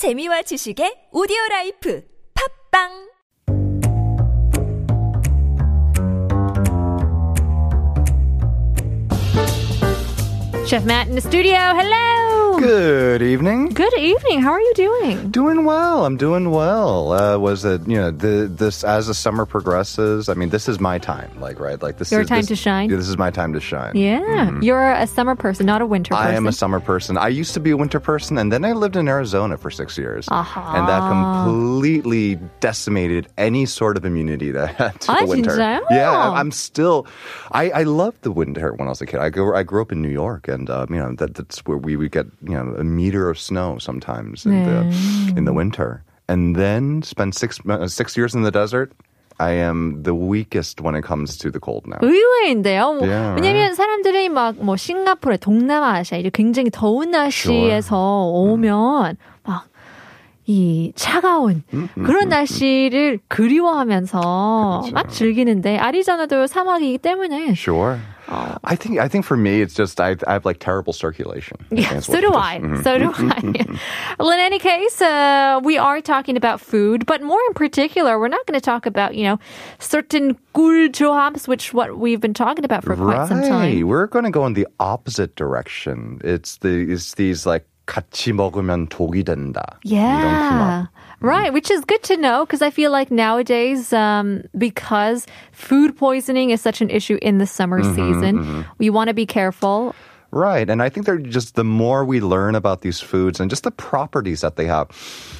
재미와 지식의 오디오 라이프 팝빵 Chef Matt in the studio. Hello. Good evening. Good evening. How are you doing? Doing well. I'm doing well. Uh, was it you know the this as the summer progresses? I mean, this is my time. Like right, like this Your is time this, to shine? Yeah, this is my time to shine. Yeah. You're a summer person, not a winter person. I am a summer person. I used to be a winter person, and then I lived in Arizona for six years, Uh-huh. and that completely decimated any sort of immunity that I had to Ah, the winter. 진짜요? Yeah, I- I'm still. I I loved the winter when I was a kid. I grew I grew up in New York, and um, you know that that's where we would get you know a meter of snow sometimes in the in the winter, and then spend six uh, six years in the desert. I am the weakest when it comes to the cold now. 의외인데요. 뭐, Yeah, 왜냐면 사람들이 막 뭐 싱가포르, 동남아시아 이제 굉장히 더운 날씨에서 오면 막 이 차가운 그런 날씨를 그리워하면서 막 즐기는데 아리조나도 사막이기 때문에 Sure. I think I think for me it's just I, I have like terrible circulation. Yeah, so do I. Mm-hmm. So do I. well, in any case, uh, we are talking about food, but more in particular, we're not going to talk about you know certain cool jobs, which what we've been talking about for quite right. some time. We're going to go in the opposite direction. It's the it's these like 같이 먹으면 독이 된다. Yeah. Right, which is good to know because I feel like nowadays, um, because food poisoning is such an issue in the summer Mm-hmm, season, we want to be careful. Right. And I think they're just the more we learn about these foods and just the properties that they have,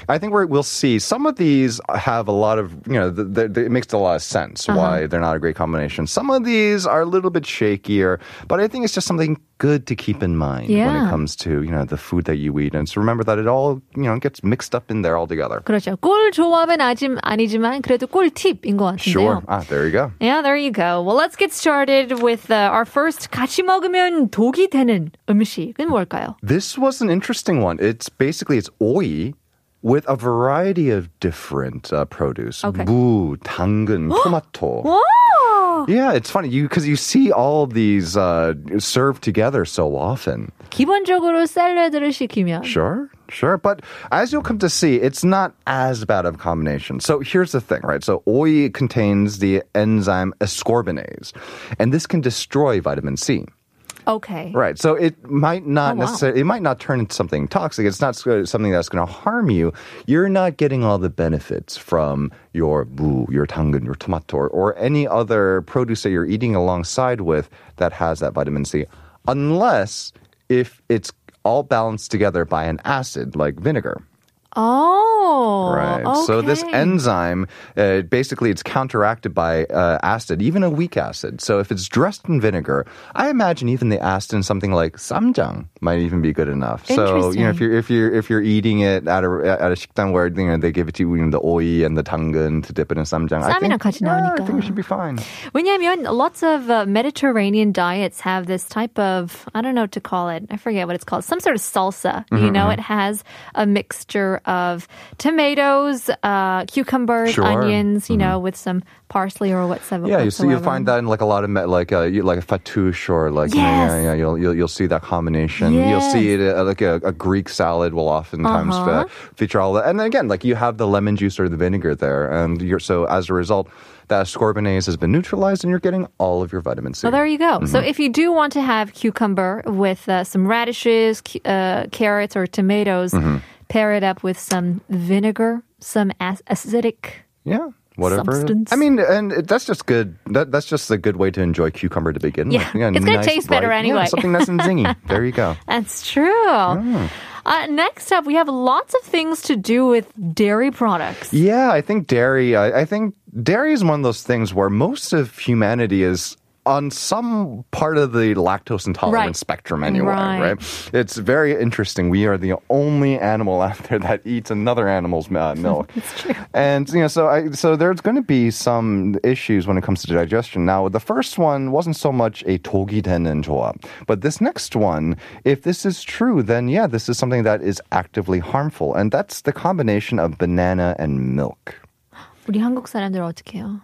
I think we're, we'll see some of these have a lot of, you know, the, the, the- it makes a lot of sense Uh-huh. why they're not a great combination. Some of these are a little bit shakier, but I think it's just something good to keep in mind when Yeah. it comes to, you know, the food that you eat. And so remember that it all, you know, gets mixed up in there all together. 그렇죠. 꿀 조합은 아직 아니지만 그래도 꿀팁인 것 같은데요. Sure. Ah, there you go. Yeah, there you go. Well, let's get started with uh, our first 같이 먹으면 독이 되 는 음식은 뭘까요? This was an interesting one. It's basically it's oyi with a variety of different uh, produce. Okay. 무, 당근, 토마토. 와! Yeah, it's funny you because you see all of these uh, served together so often. 기본적으로 샐러드를 시키면 Sure, sure, but as you'll come to see, it's not as bad of a combination. So here's the thing, right? So oyi contains the enzyme ascorbinase, and this can destroy vitamin C. Okay. Right. So it might not Oh, wow. necessarily, it might not turn into something toxic. It's not something that's going to harm you. You're not getting all the benefits from your boo, your tangun, your tomato, or, or any other produce that you're eating alongside with that has that vitamin C, unless if it's all balanced together by an acid like vinegar. Oh. Right. So this okay. enzyme, uh, basically, it's counteracted by uh, acid, even a weak acid. So if it's dressed in vinegar, I imagine even the acid in something like samjang might even be good enough. So you know, if Interesting. you're if you're if you're eating it at a at a 식당 where you know they give it to you, you know, the oil and the tangun to dip it in samjang, I 쌈이랑 think, 같이 yeah, I 나오니까. think it should be fine. 왜냐하면 lots of uh, Mediterranean diets have this type of I don't know what to call it. I forget what it's called. Some sort of salsa. Mm-hmm, You know, it has a mixture of tomatoes, uh, cucumbers, Sure. Mm-hmm. onions. You know, with some parsley or whatsoever. Yeah, you see, you'll find that in like a lot of like a like a fattoush or like you know, Yes. yeah, yeah, you'll, you'll you'll see that combination. You'll see it uh, like a, a Greek salad will oftentimes Uh-huh. uh, feature all that. And then again, like you have the lemon juice or the vinegar there, and you're so as a result, that ascorbinase has been neutralized, and you're getting all of your vitamin C. Well, there you go. Mm-hmm. So if you do want to have cucumber with uh, some radishes, uh, carrots, or tomatoes, Mm-hmm. Pair it up with some vinegar, some acidic. yeah. Whatever. Substance. I mean, and it- that's just good. That that's just a good way to enjoy cucumber to begin Yeah, with. it's gonna nice, taste better bright- anyway. Yeah, something nice and zingy. there you go. That's true. Uh, next up, we have lots of things to do with dairy products. Yeah, I think dairy. I, I think dairy is one of those things where most of humanity is on some part of the lactose intolerant Right. spectrum anyway, Right. right. It's very interesting. We are the only animal out there that eats another animal's uh, milk. It's true. And you know, so I, so there's going to be some issues when it comes to digestion. Now, the first one wasn't so much a togi dennen 조합, but this next one, if this is true, then yeah, this is something that is actively harmful, and that's the combination of banana and milk. 우리 한국 사람들 어떻게 해요?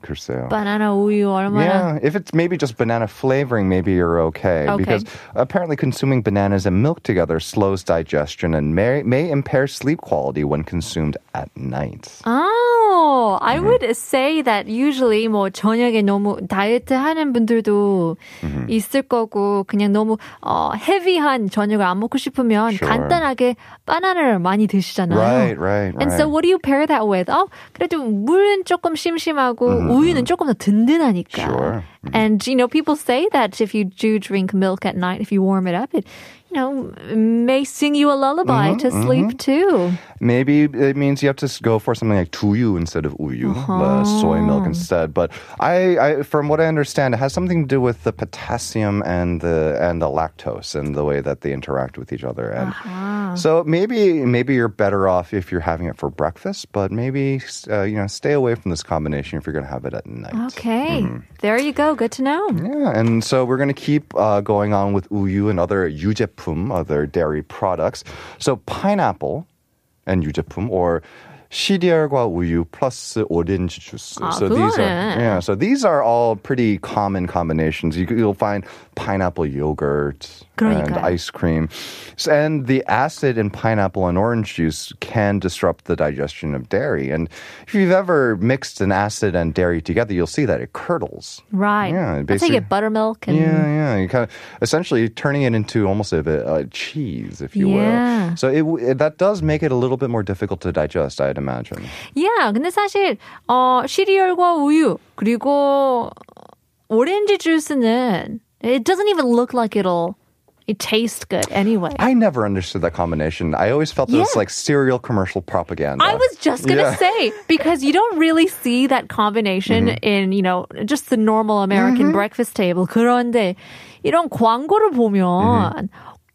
글쎄요. 바나나 우유 얼마나 Yeah, if it's maybe just banana flavoring, maybe you're okay. Okay. Because apparently consuming bananas and milk together slows digestion and may, may impair sleep quality when consumed at night. Oh, I Mm-hmm. would say that usually 뭐 저녁에 너무 다이어트 하는 분들도 Mm-hmm. 있을 거고 그냥 너무 어 헤비한 저녁을 안 먹고 싶으면 Sure. 간단하게 바나나를 많이 드시잖아요. Right, right, And so right. what do you pair that with? 어, 그래도 물은 조금 심심하고 우유는 조금 더 든든하니까. Mm-hmm, Sure. And you know, people say that if you do drink milk at night, if you warm it up, it you know may sing you a lullaby Mm-hmm, to sleep too. Maybe it means you have to go for something like tuyu instead of uyu, uh-huh. soy milk uh-huh. instead. But I, I, from what I understand, it has something to do with the potassium and the and the lactose and the way that they interact with each other. And uh-huh. so maybe maybe you're better off if you're having it for breakfast, but maybe uh, you know stay away from this combination if you're going to have it at night. Okay, mm. there you go. Good to know. Yeah, and so we're going to keep uh, going on with uyu and other yujepum, other dairy products. So pineapple and 유제품, or 시리얼과 우유 plus 오렌지 주스. 아, so these are 그거네. yeah, so these are all pretty common combinations. You, you'll find pineapple yogurt and 그러니까요. ice cream, So- and the acid in pineapple and orange juice can disrupt the digestion of dairy. And if you've ever mixed an acid and dairy together, you'll see that it curdles. Right. Yeah, That's how you basically- get buttermilk and Yeah, yeah. You kind of essentially turning it into almost a bit uh, cheese, if you Yeah. will. So it, w- it that does make it a little bit more difficult to digest, I'd imagine. Yeah, 근데 사실 어 시리얼과 우유 그리고 오렌지 주스는 it doesn't even look like it'll it tastes good anyway. I never understood that combination. I always felt it was Yeah. like cereal commercial propaganda. I was just gonna Yeah. say because you don't really see that combination Mm-hmm. in you know just the normal American breakfast table. 그런데 이런 광고를 보면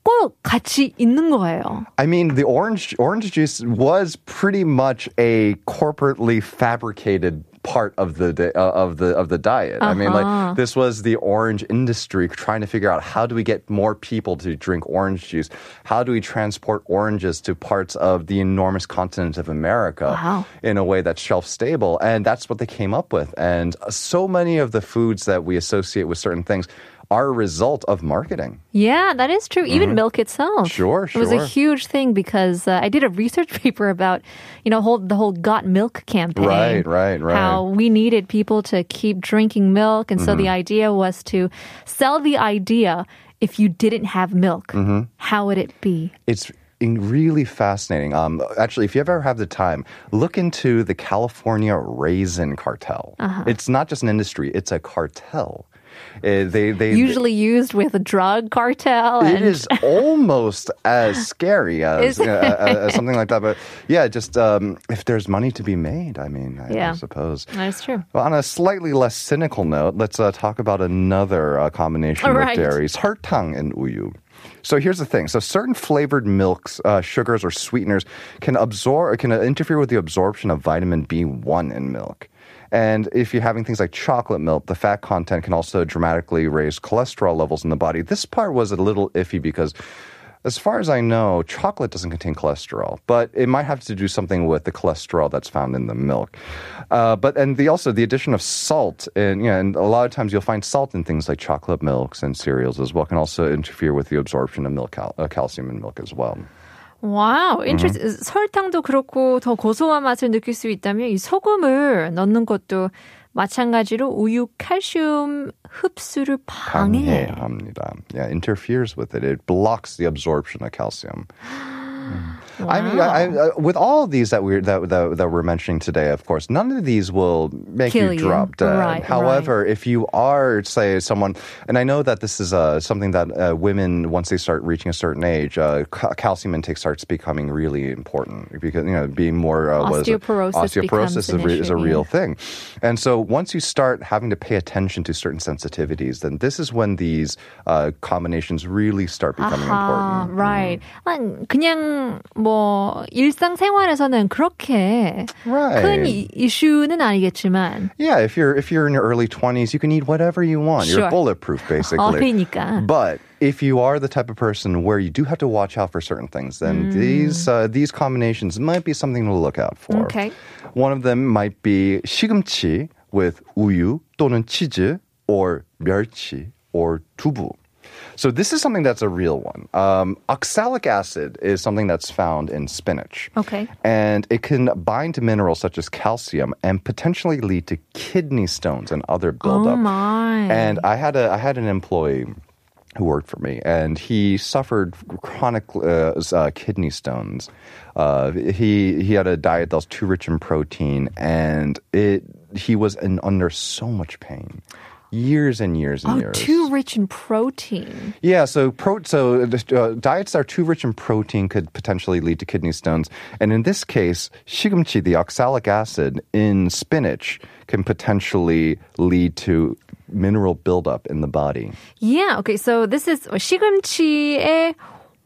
꼭 같이 있는 거예요. I mean, the orange orange juice was pretty much a corporately fabricated part of the di- uh, of the of the diet. I mean, Uh-huh. like this was the orange industry trying to figure out how do we get more people to drink orange juice? How do we transport oranges to parts of the enormous continent of America Wow. in a way that's shelf stable? And that's what they came up with. And so many of the foods that we associate with certain things are a result of marketing. Yeah, that is true. Even milk itself. Mm-hmm. Sure, It was a huge thing because uh, I did a research paper about, you know, whole, the whole Got Milk campaign. Right, right, right. How we needed people to keep drinking milk. And so Mm-hmm. the idea was to sell the idea if you didn't have milk, Mm-hmm. how would it be? It's in- really fascinating. Um, actually, if you ever have the time, look into the California raisin cartel. It's not just an industry; it's a cartel. Uh, they they Usually used with a drug cartel. It and is almost as scary as, uh, uh, as something like that. But yeah, just um, if there's money to be made, I mean, I, I suppose. That's true. Well, on a slightly less cynical note, let's uh, talk about another uh, combination All with right. dairy: 설탕 and uyu. So here's the thing: so certain flavored milks, uh, sugars, or sweeteners can absorb can uh, interfere with the absorption of vitamin B1 in milk. And if you're having things like chocolate milk, the fat content can also dramatically raise cholesterol levels in the body. This part was a little iffy because as far as I know, chocolate doesn't contain cholesterol, but it might have to do something with the cholesterol that's found in the milk. Uh, but and the also the addition of salt and you know, and a lot of times you'll find salt in things like chocolate milks and cereals as well can also interfere with the absorption of milk cal- uh, calcium in milk as well. 와우, Mm-hmm. 인트레스 설탕도 그렇고 더 고소한 맛을 느낄 수 있다면 이 소금을 넣는 것도 마찬가지로 우유 칼슘 흡수를 방해. 방해합니다. Yeah, interferes with it. It blocks the absorption of calcium. Wow. I mean, I, I, with all of these that we're that, that, that, we're mentioning today, of course, none of these will make you, you drop dead. Right, However, right. if you are, say, someone, and I know that this is uh, something that uh, women, once they start reaching a certain age, uh, calcium intake starts becoming really important because you know being more uh, osteoporosis. osteoporosis is a, re- is a, real thing, and so once you start having to pay attention to certain sensitivities, then this is when these uh, combinations really start becoming important. Right. Mm. 뭐 일상생활에서는 그렇게 Right. 큰 이, 이슈는 아니겠지만 Yeah, if you're if you're in your early 20s, you can eat whatever you want. Sure. You're bulletproof basically. 어리니까. But if you are the type of person where you do have to watch out for certain things, then these uh, these combinations might be something to look out for. Okay. One of them might be 시금치 with 우유 또는 치즈 or 멸치 or 두부. So this is something that's a real one. Um, oxalic acid is something that's found in spinach. Okay. And it can bind to minerals such as calcium and potentially lead to kidney stones and other buildup. Oh my. And I had a I had an employee who worked for me, and he suffered chronic uh, uh, kidney stones. Uh, he he had a diet that was too rich in protein, and it he was in under so much pain, years and years and oh, years. too rich in protein. Yeah, so pro- so uh, diets that are too rich in protein could potentially lead to kidney stones, and in this case, shigumchi, the oxalic acid in spinach, can potentially lead to mineral buildup in the body. Yeah. Okay. So this is 시금치의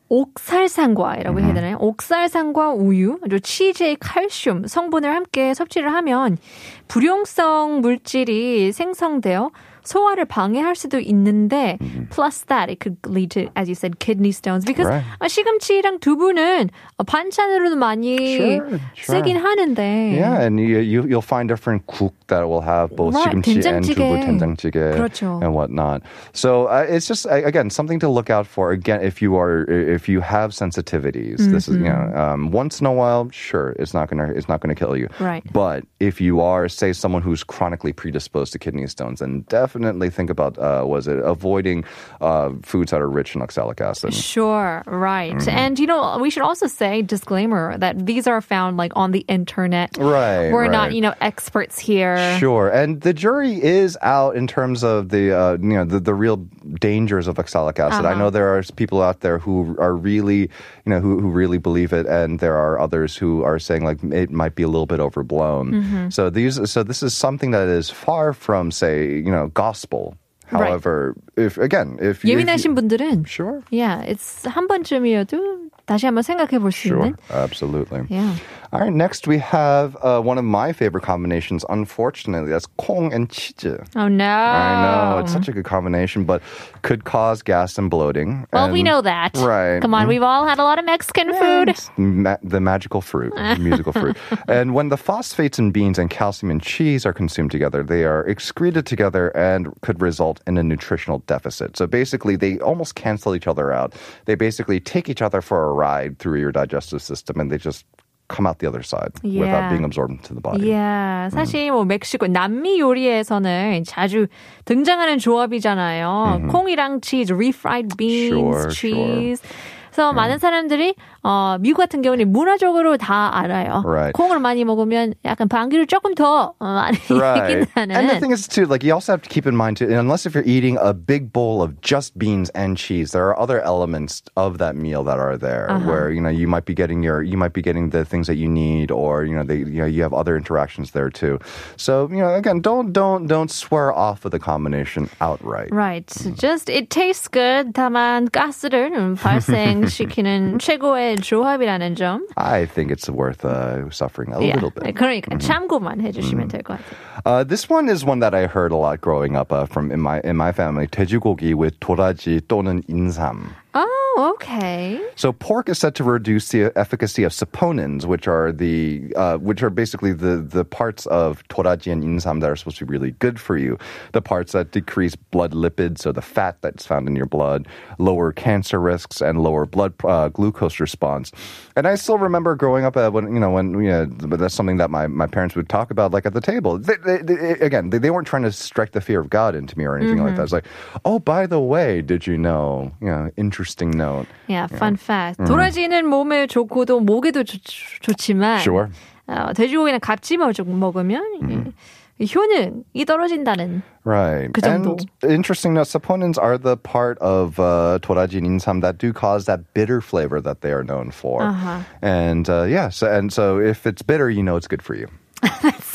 옥살산과라고 해야 되나요? 옥살산과 우유, 그리고 치즈의 칼슘 성분을 함께 섭취를 하면 불용성 물질이 생성되어 소화를 방해할 수도 있는데 plus that it could lead to as you said kidney stones because Right. 아, 시금치랑 두부는 어, 반찬으로도 많이 Sure, sure. 쓰긴 하는데 Yeah, and you, you you'll find different cook that will have both Right, shigumchi and 된장찌개. dubu 된장찌개 그렇죠. and whatnot. So uh, it's just uh, again something to look out for. Again, if you are if you have sensitivities, this is you know um, once in a while, sure, it's not gonna it's not gonna kill you. Right. But if you are say someone who's chronically predisposed to kidney stones, then definitely think about uh, was it avoiding uh, foods that are rich in oxalic acid. Sure, right. Mm-hmm. And you know, we should also say disclaimer that these are found like on the internet. Right, We're not, you know, experts here. Sure, and the jury is out in terms of the uh, you know the, the real dangers of oxalic acid. I Uh-huh. know there are people out there who are really you know who, who really believe it, and there are others who are saying like it might be a little bit overblown. Mm-hmm. So these so this is something that is far from say you know gospel. Right. However, if again if you- if 예민하신 you, 분들은 sure yeah, it's 한 번쯤이어도 다시 한번 생각해 볼 수 sure 있는. absolutely Yeah. All right, next we have uh, one of my favorite combinations, unfortunately. That's Kong and Chiji. Oh, no. I know. It's such a good combination, but could cause gas and bloating. Well, and, we know that. Right. Come on, mm-hmm. we've all had a lot of Mexican food. Ma- the magical fruit, musical fruit. And when the phosphates in beans and calcium in cheese are consumed together, they are excreted together and could result in a nutritional deficit. So basically, they almost cancel each other out. They basically take each other for a ride through your digestive system and they just come out the other side Yeah. without being absorbed into the body. Yeah, 사실 뭐 멕시코 남미 요리에서는 자주 등장하는 조합이잖아요. 콩이랑 치즈, refried beans, Sure, cheese. 그래서 많은 사람들이 어, 미국 같은 경우는 문화적으로 다 알아요. Right. 콩을 많이 먹으면 약간 방귀를 조금 더 어, 많이 Right. And the 낀다는. thing is, too, like you also have to keep in mind, too, unless if you're eating a big bowl of just beans and cheese, there are other elements of that meal that are there, where you know you might be getting your, you might be getting the things that you need, or you know, they, you know, you have other interactions there too. So you know, again, don't don't don't swear off of the combination outright. Right. Just it tastes good. 다만 가스를 발생시키는 최고의 조합이라는 점. I think it's worth uh, suffering a Yeah. little bit. 그러니까 참고만 해주시면 될 것 같아요. Uh, this one is one that I heard a lot growing up uh, from in my in my family. 돼지고기 with 도라지 또는 인삼. Oh, okay. So pork is said to reduce the efficacy of saponins, which are the uh, which are basically the the parts of toraji and insam that are supposed to be really good for you. The parts that decrease blood lipids, so the fat that's found in your blood, lower cancer risks, and lower blood uh, glucose response. And I still remember growing up uh, when you know when you know, that's something that my, my parents would talk about like at the table. They, they, they, again, they, they weren't trying to strike the fear of God into me or anything like that. It's like, oh, by the way, did you know? You know, interesting note. Yeah, fun fact. 도라지는 몸에 좋고도 목에도 좋, 좋지만 Sure. 어, 돼지고기나 갑집어 먹으면 이 효능이 떨어진다는. Right. 그 정도. And interesting note, saponins are the part of uh, toraji and insam that do cause that bitter flavor that they are known for. Uh-huh. And uh, yeah, so, and so if it's bitter, you know it's good for you.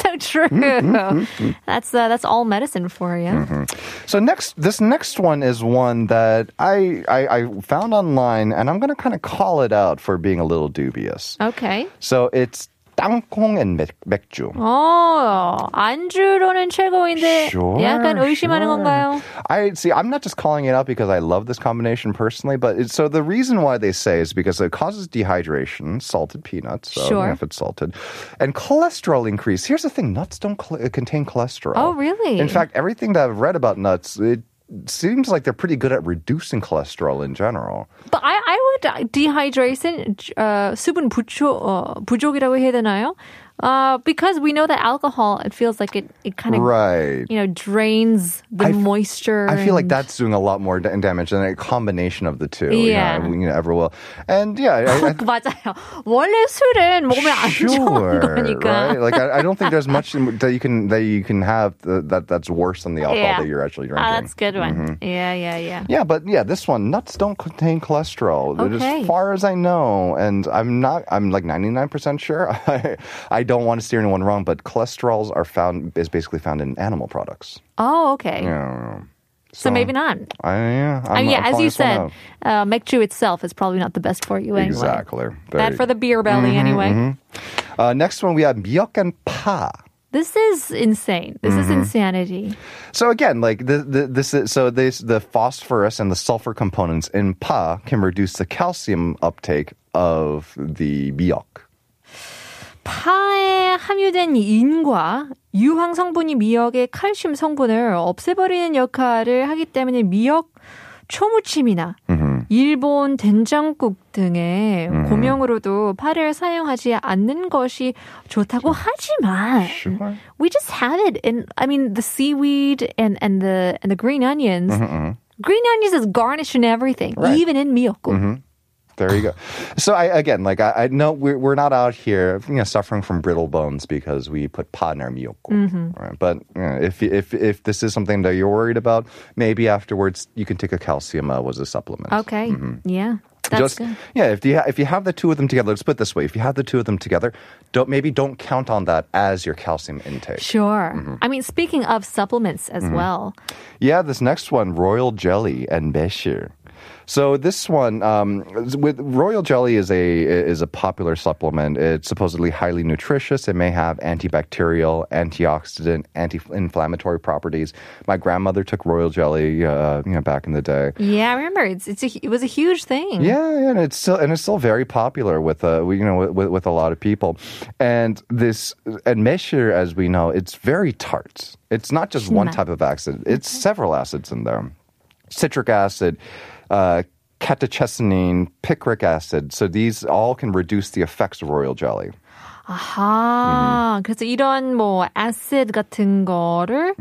so true. Mm-hmm, mm-hmm, mm-hmm. that's uh, that's all medicine for you. So next, this next one is one that I, I, I found online, and I'm going to kind of call it out for being a little dubious. Okay. So it's 땅콩 and 맥, 맥주. 어, 안주로는 최고인데 Sure, 약간 의심하는 sure. 건가요? I see. I'm not just calling it out because I love this combination personally, but it's, so the reason why they say is because it causes dehydration, salted peanuts, so, you know, Sure. if it's salted, and cholesterol increase. Here's the thing: nuts don't cl- contain cholesterol. Oh, really? In fact, everything that I've read about nuts, it seems like they're pretty good at reducing cholesterol in general. But I, I would dehydration, uh, 수분 부족, 어, 부족이라고 해야 되나요? Uh, because we know that alcohol, it feels like it, it kind of, Right. you know, drains the I f- moisture. I feel like and- that's doing a lot more da- damage than a combination of the two. Yeah. You know, you know, ever will. And yeah, I, I, 맞아요. 원래 술은 몸에 안 좋은 거니까. right? Like I, I don't think there's much that you can that you can have th- that that's worse than the alcohol Yeah. that you're actually drinking. Ah, that's a good one. Mm-hmm. Yeah, yeah, yeah. Yeah, but yeah, this one nuts don't contain cholesterol. Okay. As far as I know, and I'm not, I'm like 99% sure. I, I don't want to steer anyone wrong, but cholesterols are found is basically found in animal products. Oh, okay. Yeah. So maybe not. I, yeah, I'm, I mean, yeah, I'm as you said, uh, McJew itself is probably not the best for you anyway. exactly. There Bad for the beer belly anyway. Uh, next one we have miok and pa. This is insane. This Mm-hmm. is insanity. So again, like the, the, this is so this the phosphorus and the sulfur components in pa can reduce the calcium uptake of the miok. 파에 함유된 인과 유황 성분이 미역의 칼슘 성분을 없애버리는 역할을 하기 때문에 미역 초무침이나 일본 된장국 등의 고명으로도 파를 사용하지 않는 것이 좋다고 하지만 Sure. we just have it in I mean the seaweed and and the and the green onions. Green onions is garnish and everything, Right. even in mi역국. There you go. So I again, like I, I know we're we're not out here, you know, suffering from brittle bones because we put pa in our miyoko. Right? But you know, if if if this is something that you're worried about, maybe afterwards you can take a calcium uh, was a supplement. Okay, yeah, that's Just good. yeah, if you ha- if you have the two of them together, let's put it this way: if you have the two of them together, don't maybe don't count on that as your calcium intake. Sure. Mm-hmm. I mean, speaking of supplements as well, Yeah, this next one, royal jelly and beshir. So this one, um, with royal jelly is a is a popular supplement. It's supposedly highly nutritious. It may have antibacterial, antioxidant, anti-inflammatory properties. My grandmother took royal jelly, uh, you know, back in the day. yeah, I remember it's it's a, it was a huge thing. Yeah, yeah, and it's still and it's still very popular with uh, you know with, with a lot of people. And this and meshir, as we know, it's very tart. It's not just one type of acid. It's several acids in there. Citric acid, uh, catechesonine, picric acid. So these all can reduce the effects of royal jelly. 아하. 그래서 이런 뭐 아시드 같은 거를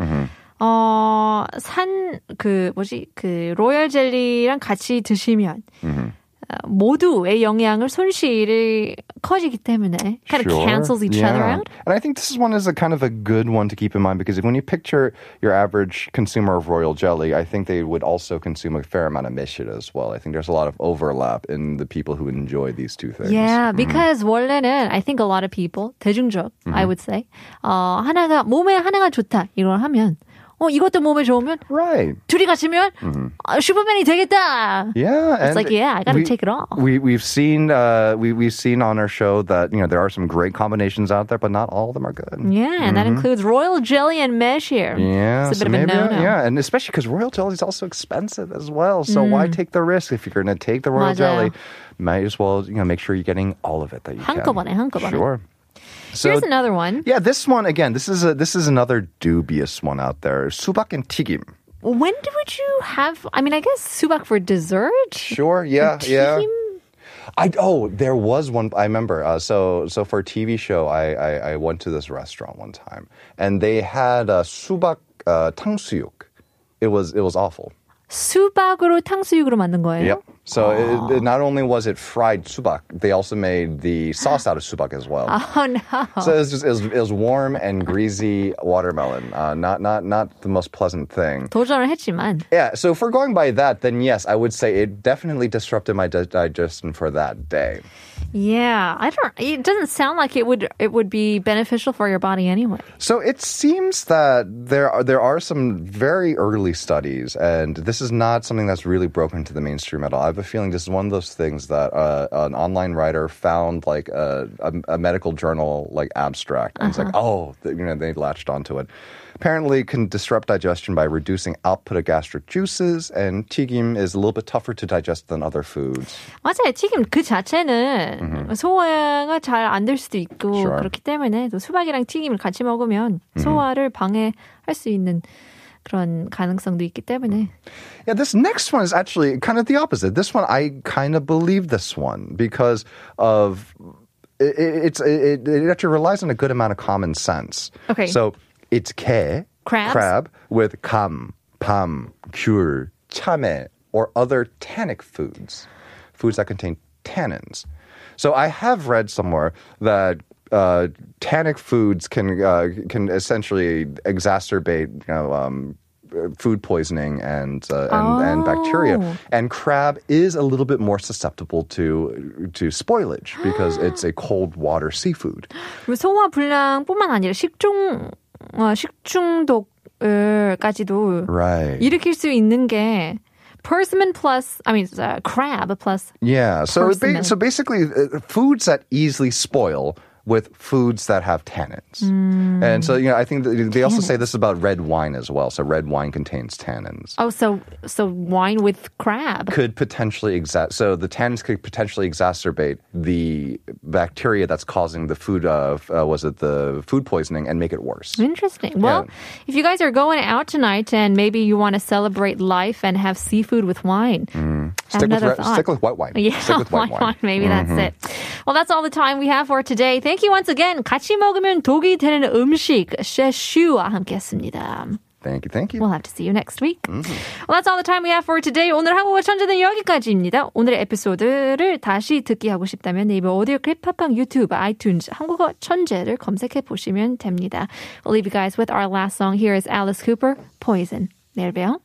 어, 산, 그, 뭐지, 그, 로열 젤리랑 같이 드시면, 어, 모두의 영양을 손실이 커지기 때문에 kind of cancels each other Yeah. out. And I think this is one is a kind of a good one to keep in mind because when you picture your average consumer of royal jelly, I think they would also consume a fair amount of mishit as well. I think there's a lot of overlap in the people who enjoy these two things. Yeah, because 원래는 I think a lot of people 대중적 I would say 어 하나가 몸에 하나가 좋다 이걸 하면 어 이것도 몸에 좋으면 Right. 둘이 같이면 아, 슈퍼맨이 되겠다. Yeah, It's like, yeah, I gotta we- take it all. We we've seen uh, we we've seen on our show that you know there are some great combinations out there, but not all of them are good. Yeah, and that includes royal jelly and mesh here. Yeah, it's a so bit of a maybe, uh, no-no. yeah, and especially because royal jelly is also expensive as well. So why take the risk if you're going to take the royal Mm. 맞아요. jelly? Might as well you know make sure you're getting all of it that you 한꺼번에, can. 한꺼번에. Sure. So, Here's another one. Yeah, this one again. This is a, this is another dubious one out there. Subak and tigim. When would you have? I mean, I guess subak for dessert. Sure. Yeah. Yeah. I oh, there was one. I remember. Uh, so so for a TV show, I, I, I went to this restaurant one time, and they had a subak uh. It was it was awful. 수박으로 탕수육으로 만든 거예요? Yep. So it, it, not only was it fried subak, they also made the sauce out of subak as well. Oh no. So it was just it was, it was warm and greasy watermelon. Uh, not not not the most pleasant thing. 도전을 했지만 Yeah. So if we're going by that, then yes, I would say it definitely disrupted my di- digestion for that day. Yeah, I don't. It doesn't sound like it would. It would be beneficial for your body anyway. So it seems that there are there are some very early studies, and this is not something that's really broken to the mainstream at all. I have a feeling this is one of those things that uh, an online writer found like a, a, a medical journal like abstract, and it's like, oh, you know, they latched onto it. Apparently, can disrupt digestion by reducing output of gastric juices, and tigim is a little bit tougher to digest than other foods. 맞아요. 튀김 그 자체는 소화가 잘 안 될 수도 있고 Sure. 그렇기 때문에 또 수박이랑 튀김을 같이 먹으면 소화를 방해할 수 있는 그런 가능성도 있기 때문에 Yeah, this next one is actually kind of the opposite. This one, I kind of believe this one because of it, it- it's it, it actually relies on a good amount of common sense. Okay. So it's ke Crabs? crab with kam, pam, 귤, chame, or other tannic foods, foods that contain tannins. So I have read somewhere that uh, tannic foods can uh, can essentially exacerbate you know, um, uh, food poisoning and uh, and, and bacteria. Oh. And crab is a little bit more susceptible to to spoilage because it's a cold water seafood. 그리고 소화 불량뿐만 아니라 식중 어, 식중독을까지도 Right. 일으킬 수 있는 게 persimmon plus I mean uh, crab plus Yeah. So it ba- Persimmon. so basically, uh, foods that easily spoil with foods that have tannins. And so you know, I think they also say this about red wine as well. So red wine contains tannins. oh so so wine with crab. Could potentially exa- so the tannins could potentially exacerbate the bacteria that's causing the food of uh, was it the food poisoning and make it worse. Interesting. Well, if you guys are going out tonight and maybe you want to celebrate life and have seafood with wine, Mm. Stick with, another re- thought. stick with white wine. Yeah, Stick with white white wine. Mm-hmm. wine. Maybe that's it. Well, that's all the time we have for today. Thank you once again. 같이 먹으면 독이 되는 음식 셰슈와 함께했습니다. Thank you. Thank you. We'll have to see you next week. Well, that's all the time we have for today. 오늘 한국어 천재는 여기까지입니다. 오늘의 에피소드를 다시 듣기 하고 싶다면 네이버 오디오 클립, 팟빵, 유튜브, 아이튠즈 한국어 천재를 검색해 보시면 됩니다. We'll leave you guys with our last song. Here is Alice Cooper, Poison. 내일 봬요.